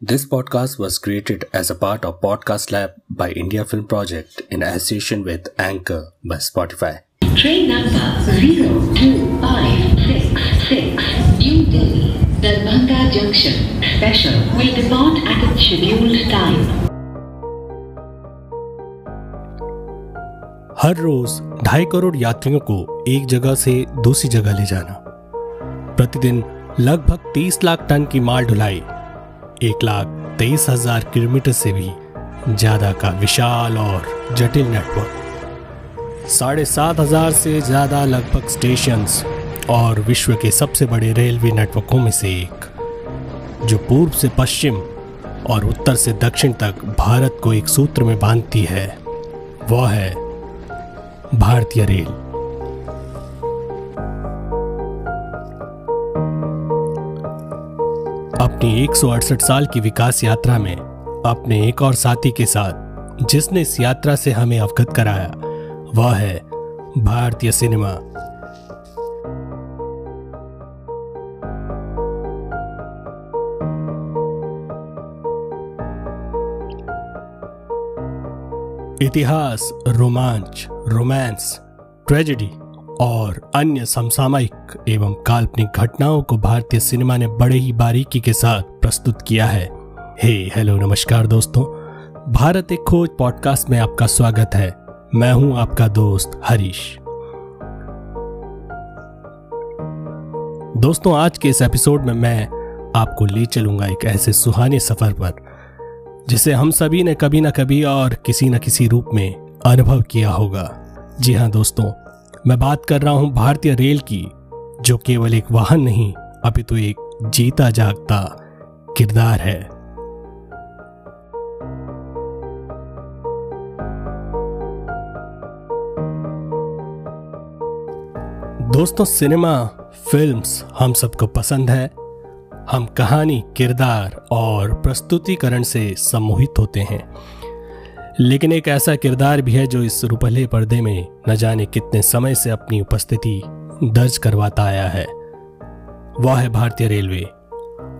This podcast was created as a part of Podcast Lab by India Film Project in association with Anchor by Spotify. Train number 02566 New Delhi, Darbhanga Junction, special, will depart at its scheduled time. हर रोज ढाई करोड़ यात्रियों को एक जगह से दूसरी जगह ले जाना प्रतिदिन लगभग 30 लाख टन की माल ढुलाई एक लाख तेईस हज़ार किलोमीटर से भी ज़्यादा का विशाल और जटिल नेटवर्क साढ़े सात हज़ार से ज़्यादा लगभग स्टेशन और विश्व के सबसे बड़े रेलवे नेटवर्कों में से एक, जो पूर्व से पश्चिम और उत्तर से दक्षिण तक भारत को एक सूत्र में बांधती है, वह है भारतीय रेल। अपनी एक साल की विकास यात्रा में अपने एक और साथी के साथ जिसने इस यात्रा से हमें अवगत कराया, वह है भारतीय सिनेमा। इतिहास, रोमांच, रोमांस, ट्रेजेडी। और अन्य समसामयिक एवं काल्पनिक घटनाओं को भारतीय सिनेमा ने बड़े ही बारीकी के साथ प्रस्तुत किया है। हे, हेलो, नमस्कार दोस्तों। भारत एक खोज पॉडकास्ट में आपका स्वागत है। मैं हूँ आपका दोस्त हरीश। दोस्तों, आज के इस एपिसोड में मैं आपको ले चलूँगा एक ऐसे सुहाने सफ़र पर, जिसे हम सभी ने कभी ना कभी और किसी न किसी रूप में अनुभव किया होगा। जी हाँ दोस्तों मैं बात कर रहा हूँ भारतीय रेल की, जो केवल एक वाहन नहीं अभी तो एक जीता जागता किरदार है। दोस्तों, सिनेमा, फिल्म्स हम सबको पसंद है। हम कहानी, किरदार और प्रस्तुतिकरण से सम्मोहित होते हैं। लेकिन एक ऐसा किरदार भी है जो इस रुपले पर्दे में न जाने कितने समय से अपनी उपस्थिति दर्ज करवाता आया है। वह है भारतीय रेलवे।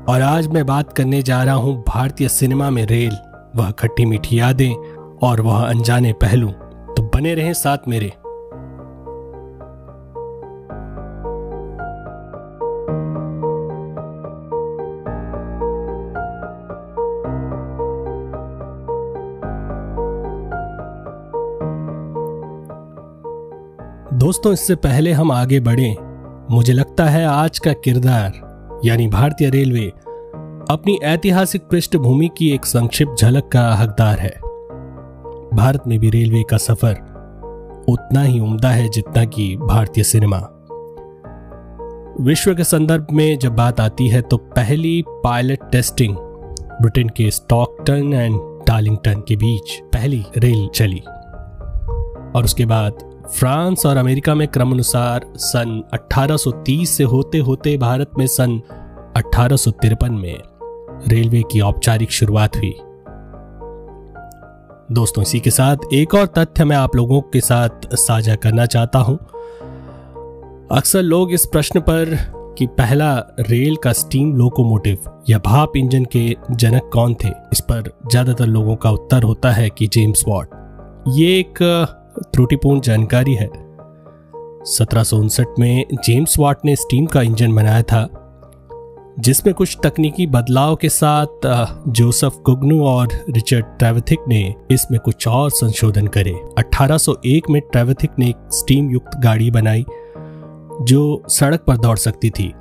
और आज मैं बात करने जा रहा हूँ भारतीय सिनेमा में रेल, वह खट्टी मीठी यादें और वह अनजाने पहलू। तो बने रहें साथ मेरे। दोस्तों, इससे पहले हम आगे बढ़े। मुझे लगता है आज का किरदार, यानी भारतीय रेलवे, अपनी ऐतिहासिक पृष्ठभूमि की एक संक्षिप्त झलक का हकदार है। भारत में भी रेलवे का सफ़र उतना ही उम्दा है जितना कि भारतीय सिनेमा। विश्व के संदर्भ में जब बात आती है तो पहली पायलट टेस्टिंग, ब्रिटेन के स्टॉकटन एंड डार्लिंगटन के बीच पहली रेल चली। और उसके बाद फ्रांस और अमेरिका में क्रमानुसार सन 1830 से होते होते भारत में सन अठारह में रेलवे की औपचारिक शुरुआत हुई। दोस्तों, इसी के साथ एक और तथ्य मैं आप लोगों के साथ साझा करना चाहता हूँ। अक्सर लोग इस प्रश्न पर कि पहला रेल का स्टीम लोकोमोटिव या भाप इंजन के जनक कौन थे? इस पर ज़्यादातर लोगों का उत्तर होता है कि जेम्स वॉट। ये एक त्रुटिपूर्ण जानकारी है। सत्रह में जेम्स वाट ने स्टीम का इंजन बनाया था, जिसमें कुछ तकनीकी बदलाव के साथ जोसेफ कुगनू और रिचर्ड ट्रेवेथिक ने इसमें कुछ और संशोधन करे। 1801 में ट्रेवेथिक ने एक स्टीम युक्त गाड़ी बनाई, जो सड़क पर दौड़ सकती थी।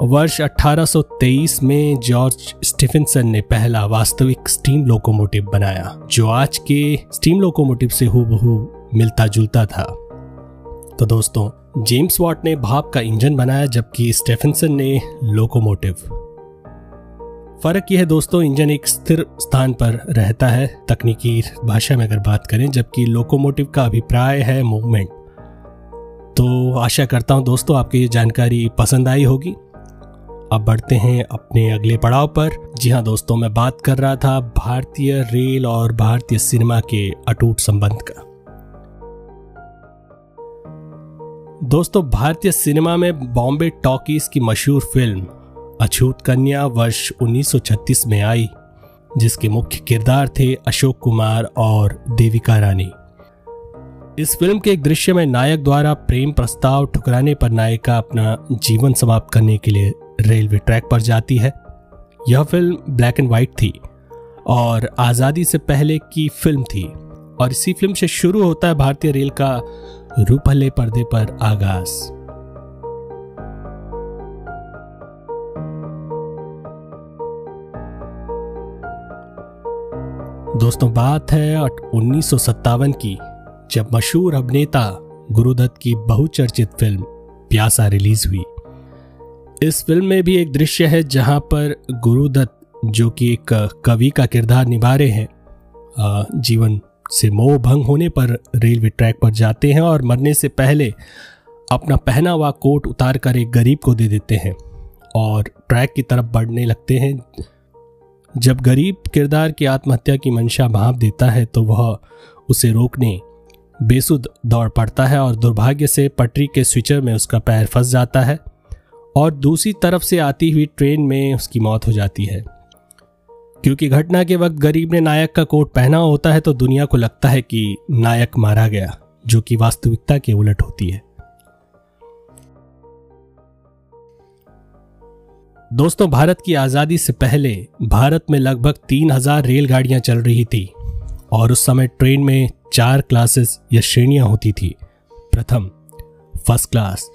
वर्ष 1823 में जॉर्ज स्टीफेंसन ने पहला वास्तविक स्टीम लोकोमोटिव बनाया, जो आज के स्टीम लोकोमोटिव से हूबहू मिलता जुलता था। तो दोस्तों, जेम्स वॉट ने भाप का इंजन बनाया जबकि स्टेफेंसन ने लोकोमोटिव। फ़र्क यह है दोस्तों, इंजन एक स्थिर स्थान पर रहता है। तकनीकी भाषा में अगर बात करें, जबकि लोकोमोटिव का अभिप्राय है मूवमेंट। तो आशा करता हूँ दोस्तों, आपकी ये जानकारी पसंद आई होगी। अब बढ़ते हैं अपने अगले पड़ाव पर। जी हाँ दोस्तों, मैं बात कर रहा था भारतीय रेल और भारतीय सिनेमा के अटूट संबंध का। दोस्तों, भारतीय सिनेमा में बॉम्बे टॉकीज की मशहूर फ़िल्म अछूत कन्या वर्ष 1936 में आई, जिसके मुख्य किरदार थे अशोक कुमार और देविका रानी। इस फ़िल्म के एक दृश्य में नायक द्वारा प्रेम प्रस्ताव ठुकराने पर नायिका अपना जीवन समाप्त करने के लिए रेलवे ट्रैक पर जाती है। यह फ़िल्म ब्लैक एंड व्हाइट थी और आज़ादी से पहले की फ़िल्म थी और इसी फ़िल्म से शुरू होता है भारतीय रेल का रूपहले पर्दे पर आगाज़। दोस्तों, बात है उन्नीस सौ सत्तावन की, जब मशहूर अभिनेता गुरुदत्त की बहुचर्चित फ़िल्म प्यासा रिलीज़ हुई। इस फ़िल्म में भी एक दृश्य है जहाँ पर गुरुदत्त, जो कि एक कवि का किरदार निभा रहे हैं जीवन से मोह भंग होने पर रेलवे ट्रैक पर जाते हैं और मरने से पहले अपना पहना हुआ कोट उतार कर एक गरीब को दे देते हैं और ट्रैक की तरफ़ बढ़ने लगते हैं। जब गरीब किरदार की आत्महत्या की मंशा भाप देता है तो वह उसे रोकने बेसुध दौड़ पड़ता है और दुर्भाग्य से पटरी के स्विचर में उसका पैर फंस जाता है और दूसरी तरफ़ से आती हुई ट्रेन में उसकी मौत हो जाती है। क्योंकि घटना के वक्त गरीब ने नायक का कोट पहना होता है तो दुनिया को लगता है कि नायक मारा गया, जो कि वास्तविकता के उलट होती है। दोस्तों, भारत की आज़ादी से पहले भारत में लगभग तीन हज़ार रेलगाड़ियाँ चल रही थी और उस समय ट्रेन में चार क्लासेस या श्रेणियाँ होती थी। प्रथम, फ़र्स्ट क्लास,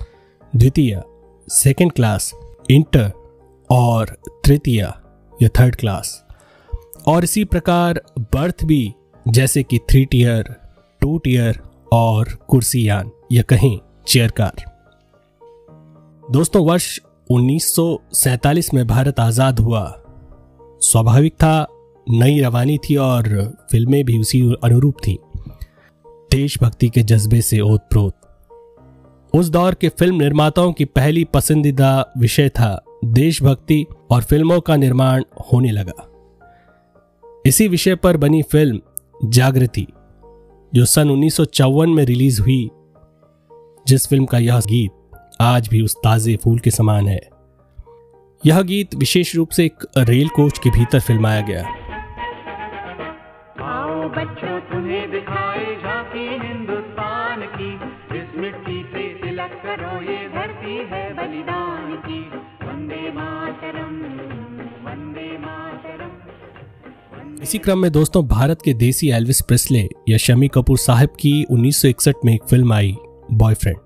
द्वितीय, सेकेंड क्लास, इंटर और तृतीय या थर्ड क्लास। और इसी प्रकार बर्थ भी, जैसे कि थ्री टीयर टू टीयर और कुर्सीयान या कहीं चेयर कार दोस्तों, वर्ष 1947 में भारत आज़ाद हुआ। स्वाभाविक था, नई रवानी थी और फ़िल्में भी उसी अनुरूप थी। देशभक्ति के जज्बे से ओतप्रोत। उस दौर के फ़िल्म निर्माताओं की पहली पसंदीदा विषय था देशभक्ति और फ़िल्मों का निर्माण होने लगा। इसी विषय पर बनी फ़िल्म जागृति, जो सन उन्नीस सौ चौवन में रिलीज़ हुई। जिस फ़िल्म का यह गीत आज भी उस ताजे फूल के समान है। यह गीत विशेष रूप से एक रेल कोच के भीतर फिल्माया गया। इसी क्रम में दोस्तों भारत के देसी एल्विस प्रेस्ले या शमी कपूर साहब की 1961 में एक फ़िल्म आई बॉयफ्रेंड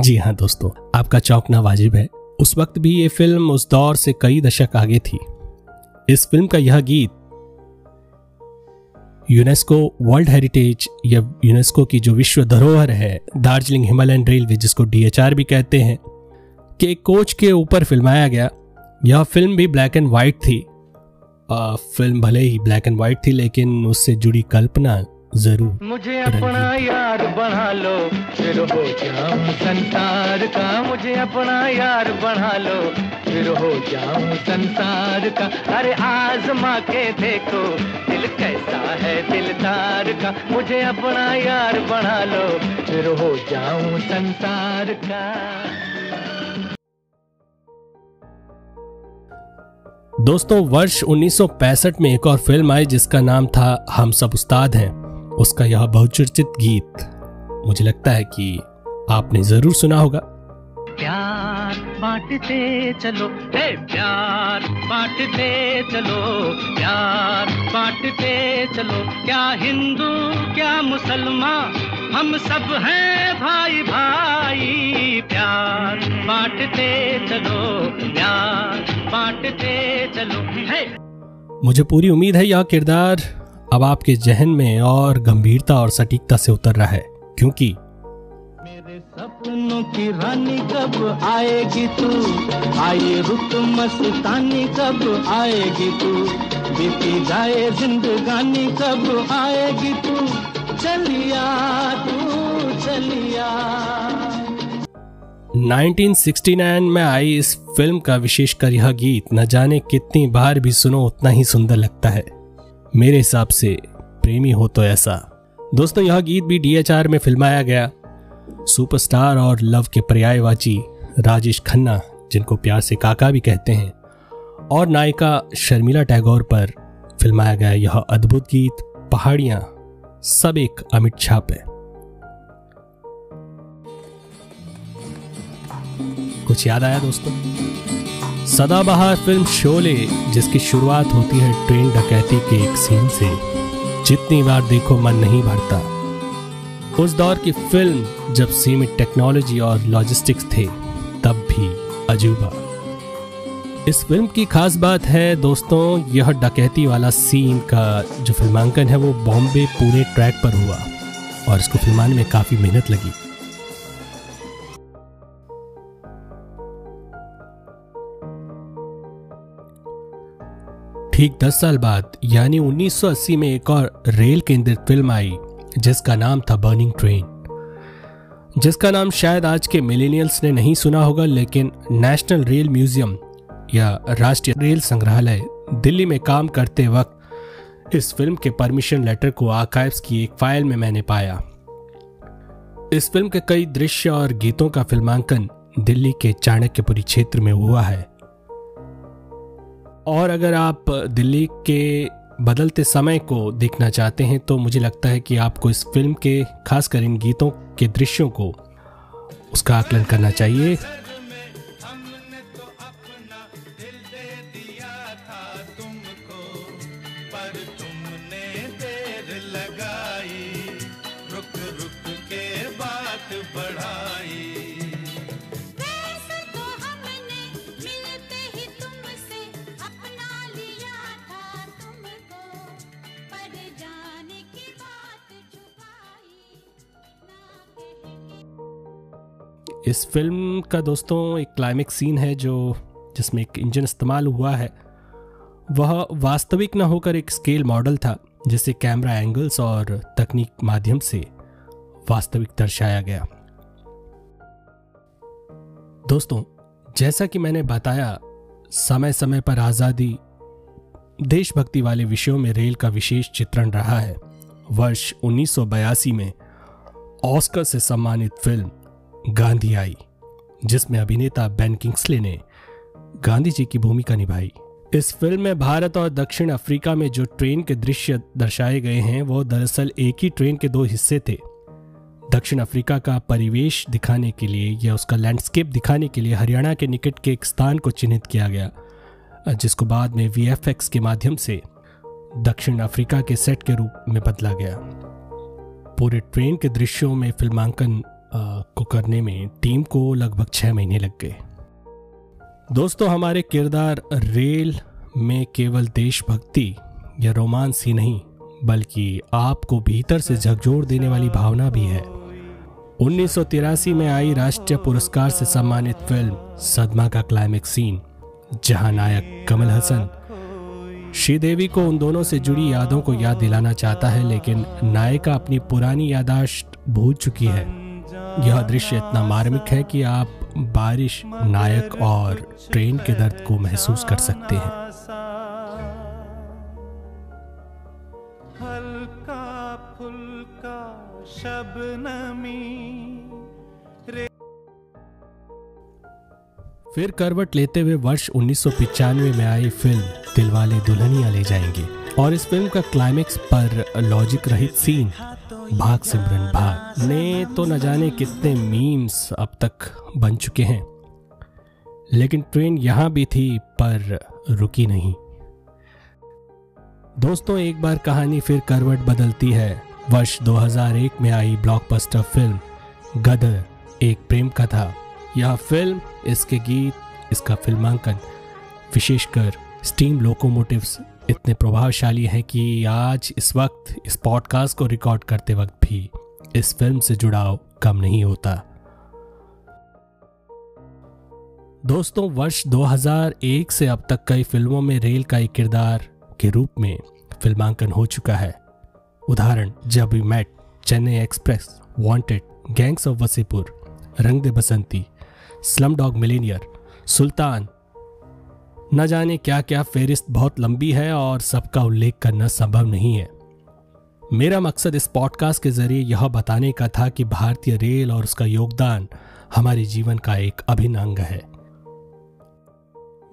जी हाँ दोस्तों, आपका चौंकना वाजिब है। उस वक्त भी ये फ़िल्म उस दौर से कई दशक आगे थी। इस फ़िल्म का यह गीत यूनेस्को वर्ल्ड हेरिटेज या यूनेस्को की जो विश्व धरोहर है, दार्जिलिंग हिमालयन रेलवे, जिसको डीएचआर भी कहते हैं, कि कोच के ऊपर फिल्माया गया। यह फ़िल्म भी ब्लैक एंड वाइट थी। आ, फ़िल्म भले ही ब्लैक एंड वाइट थी लेकिन उससे जुड़ी कल्पना ज़रूर मुझे अपना यार बना लो फिर हो जाऊँ संसार का। मुझे अपना यार बना लो फिर हो जाऊँ संसार का। अरे आजमा के देखो दिल कैसा है दिलदार का। मुझे अपना यार बना लो फिर हो जाऊँ संसार का। दोस्तों, वर्ष 1965 में एक और फ़िल्म आई जिसका नाम था हम सब उस्ताद हैं। उसका यह बहुचर्चित गीत, मुझे लगता है कि आपने ज़रूर सुना होगा। प्यार बांटते चलो, हे प्यार बांटते चलो, प्यार बांटते चलो। क्या हिंदू, क्या मुसलमान, हम सब हैं भाई भाई। प्यार बांटते चलो, प्यार बांटते चलो हे। मुझे पूरी उम्मीद है यह किरदार अब आपके जहन में और गंभीरता और सटीकता से उतर रहा है क्योंकि मेरे सपनों की रानी कब आएगी तू? आए रुक मस्तानी कब आएगी तू? बीती जाए जिंदगानी कब आएगी तू? चलिया तू चलिया। 1969 में आई इस फ़िल्म का विशेषकर यह गीत, न जाने कितनी बार भी सुनो, उतना ही सुंदर लगता है। मेरे हिसाब से प्रेमी हो तो ऐसा। दोस्तों, यह गीत भी डीएचआर में फिल्माया गया। सुपरस्टार और लव के पर्यायवाची राजेश खन्ना, जिनको प्यार से काका भी कहते हैं, और नायिका शर्मिला टैगोर पर फिल्माया गया यह अद्भुत गीत, पहाड़ियाँ, सब एक अमिट छाप है। कुछ याद आया दोस्तों? सदाबहार फ़िल्म शोले, जिसकी शुरुआत होती है ट्रेन डकैती के एक सीन से। जितनी बार देखो मन नहीं भरता। उस दौर की फ़िल्म, जब सीमित टेक्नोलॉजी और लॉजिस्टिक्स थे, तब भी अजूबा। इस फ़िल्म की खास बात है दोस्तों, यह डकैती वाला सीन का जो फिल्मांकन है, वो बॉम्बे पूरे ट्रैक पर हुआ। और इसको फिल्माने में काफ़ी मेहनत लगी। ठीक दस साल बाद, यानी 1980 में एक और रेल केंद्रित फ़िल्म आई, जिसका नाम था बर्निंग ट्रेन जिसका नाम शायद आज के मिलेनियल्स ने नहीं सुना होगा, लेकिन नेशनल रेल म्यूज़ियम या राष्ट्रीय रेल संग्रहालय दिल्ली में काम करते वक्त इस फ़िल्म के परमिशन लेटर को आर्काइव्स की एक फ़ाइल में मैंने पाया। इस फ़िल्म के कई दृश्य और गीतों का फिल्मांकन दिल्ली के चाणक्यपुरी क्षेत्र में हुआ है। और अगर आप दिल्ली के बदलते समय को देखना चाहते हैं तो मुझे लगता है कि आपको इस फ़िल्म के, खासकर इन गीतों के दृश्यों को उसका आकलन करना चाहिए। इस फ़िल्म का दोस्तों एक क्लाइमेक्स सीन है जो, जिसमें एक इंजन इस्तेमाल हुआ है। वह वास्तविक न होकर एक स्केल मॉडल था, जिसे कैमरा एंगल्स और तकनीक माध्यम से वास्तविक दर्शाया गया। दोस्तों, जैसा कि मैंने बताया समय समय पर आज़ादी देशभक्ति वाले विषयों में रेल का विशेष चित्रण रहा है। वर्ष 1982 में ऑस्कर से सम्मानित फ़िल्म गांधी आई, जिसमें अभिनेता बेन किंग्सले ने गांधी जी की भूमिका निभाई। इस फ़िल्म में भारत और दक्षिण अफ्रीका में जो ट्रेन के दृश्य दर्शाए गए हैं, वो दरअसल एक ही ट्रेन के दो हिस्से थे। दक्षिण अफ्रीका का परिवेश दिखाने के लिए या उसका लैंडस्केप दिखाने के लिए हरियाणा के निकट के एक स्थान को चिन्हित किया गया, जिसको बाद में वीएफएक्स के माध्यम से दक्षिण अफ्रीका के सेट के रूप में बदला गया। पूरे ट्रेन के दृश्यों में फिल्मांकन को करने में टीम को लगभग छह महीने लग गए। दोस्तों, हमारे किरदार रेल में केवल देशभक्ति या रोमांस ही नहीं, बल्कि आपको भीतर से झकझोर देने वाली भावना भी है। उन्नीस सौ तिरासी में आई राष्ट्रीय पुरस्कार से सम्मानित फ़िल्म सदमा का क्लाइमेक्स सीन, जहाँ नायक कमल हसन श्रीदेवी को उन दोनों से जुड़ी यादों को याद दिलाना चाहता है, लेकिन नायिका अपनी पुरानी यादाश्त भूल चुकी है। यह दृश्य इतना मार्मिक है कि आप बारिश नायक और ट्रेन के दर्द को महसूस कर सकते हैं। हल्का फुल्का फिर करवट लेते हुए वर्ष उन्नीस में आई फ़िल्म दिलवाले दुल्हनिया ले जाएँगे। और इस फ़िल्म का क्लाइमेक्स पर लॉजिक रहित सीन भाग सिमरन भाग। ने तो न जाने कितने मीम्स अब तक बन चुके हैं। लेकिन ट्रेन यहाँ भी थी, पर रुकी नहीं। दोस्तों, एक बार कहानी फिर करवट बदलती है। वर्ष 2001 में आई ब्लॉकबस्टर फ़िल्म गदर, एक प्रेम कथा। यह फ़िल्म इसके गीत, इसका फिल्मांकन विशेषकर स्टीम लोकोमोटिव्स इतने प्रभावशाली हैं कि आज इस वक्त इस पॉडकास्ट को रिकॉर्ड करते वक्त भी इस फ़िल्म से जुड़ाव कम नहीं होता। दोस्तों, वर्ष 2001 से अब तक कई फ़िल्मों में रेल का एक किरदार के रूप में फिल्मांकन हो चुका है। उदाहरण, Jab we met, Chennai express, wanted, gangs of Wasseypur, Rang De Basanti slumdog millionaire, Sultan न जाने क्या क्या फेरिस्त बहुत लंबी है और सबका उल्लेख करना संभव नहीं है। मेरा मकसद इस पॉडकास्ट के ज़रिए यह बताने का था कि भारतीय रेल और उसका योगदान हमारे जीवन का एक अभिन्न अंग है।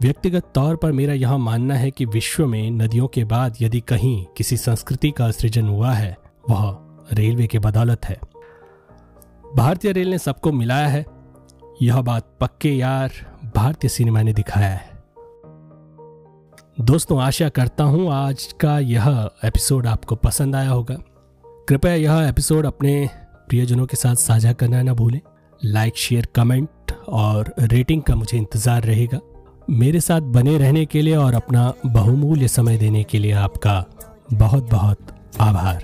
व्यक्तिगत तौर पर मेरा यह मानना है कि विश्व में नदियों के बाद यदि कहीं किसी संस्कृति का सृजन हुआ है, वह रेलवे के बदौलत है। भारतीय रेल ने सबको मिलाया है। यह बात पक्के यार भारतीय सिनेमा ने दिखाया है। दोस्तों, आशा करता हूँ आज का यह एपिसोड आपको पसंद आया होगा। कृपया यह एपिसोड अपने प्रियजनों के साथ साझा करना ना भूलें। लाइक शेयर कमेंट और रेटिंग का मुझे इंतज़ार रहेगा। मेरे साथ बने रहने के लिए और अपना बहुमूल्य समय देने के लिए आपका बहुत बहुत आभार।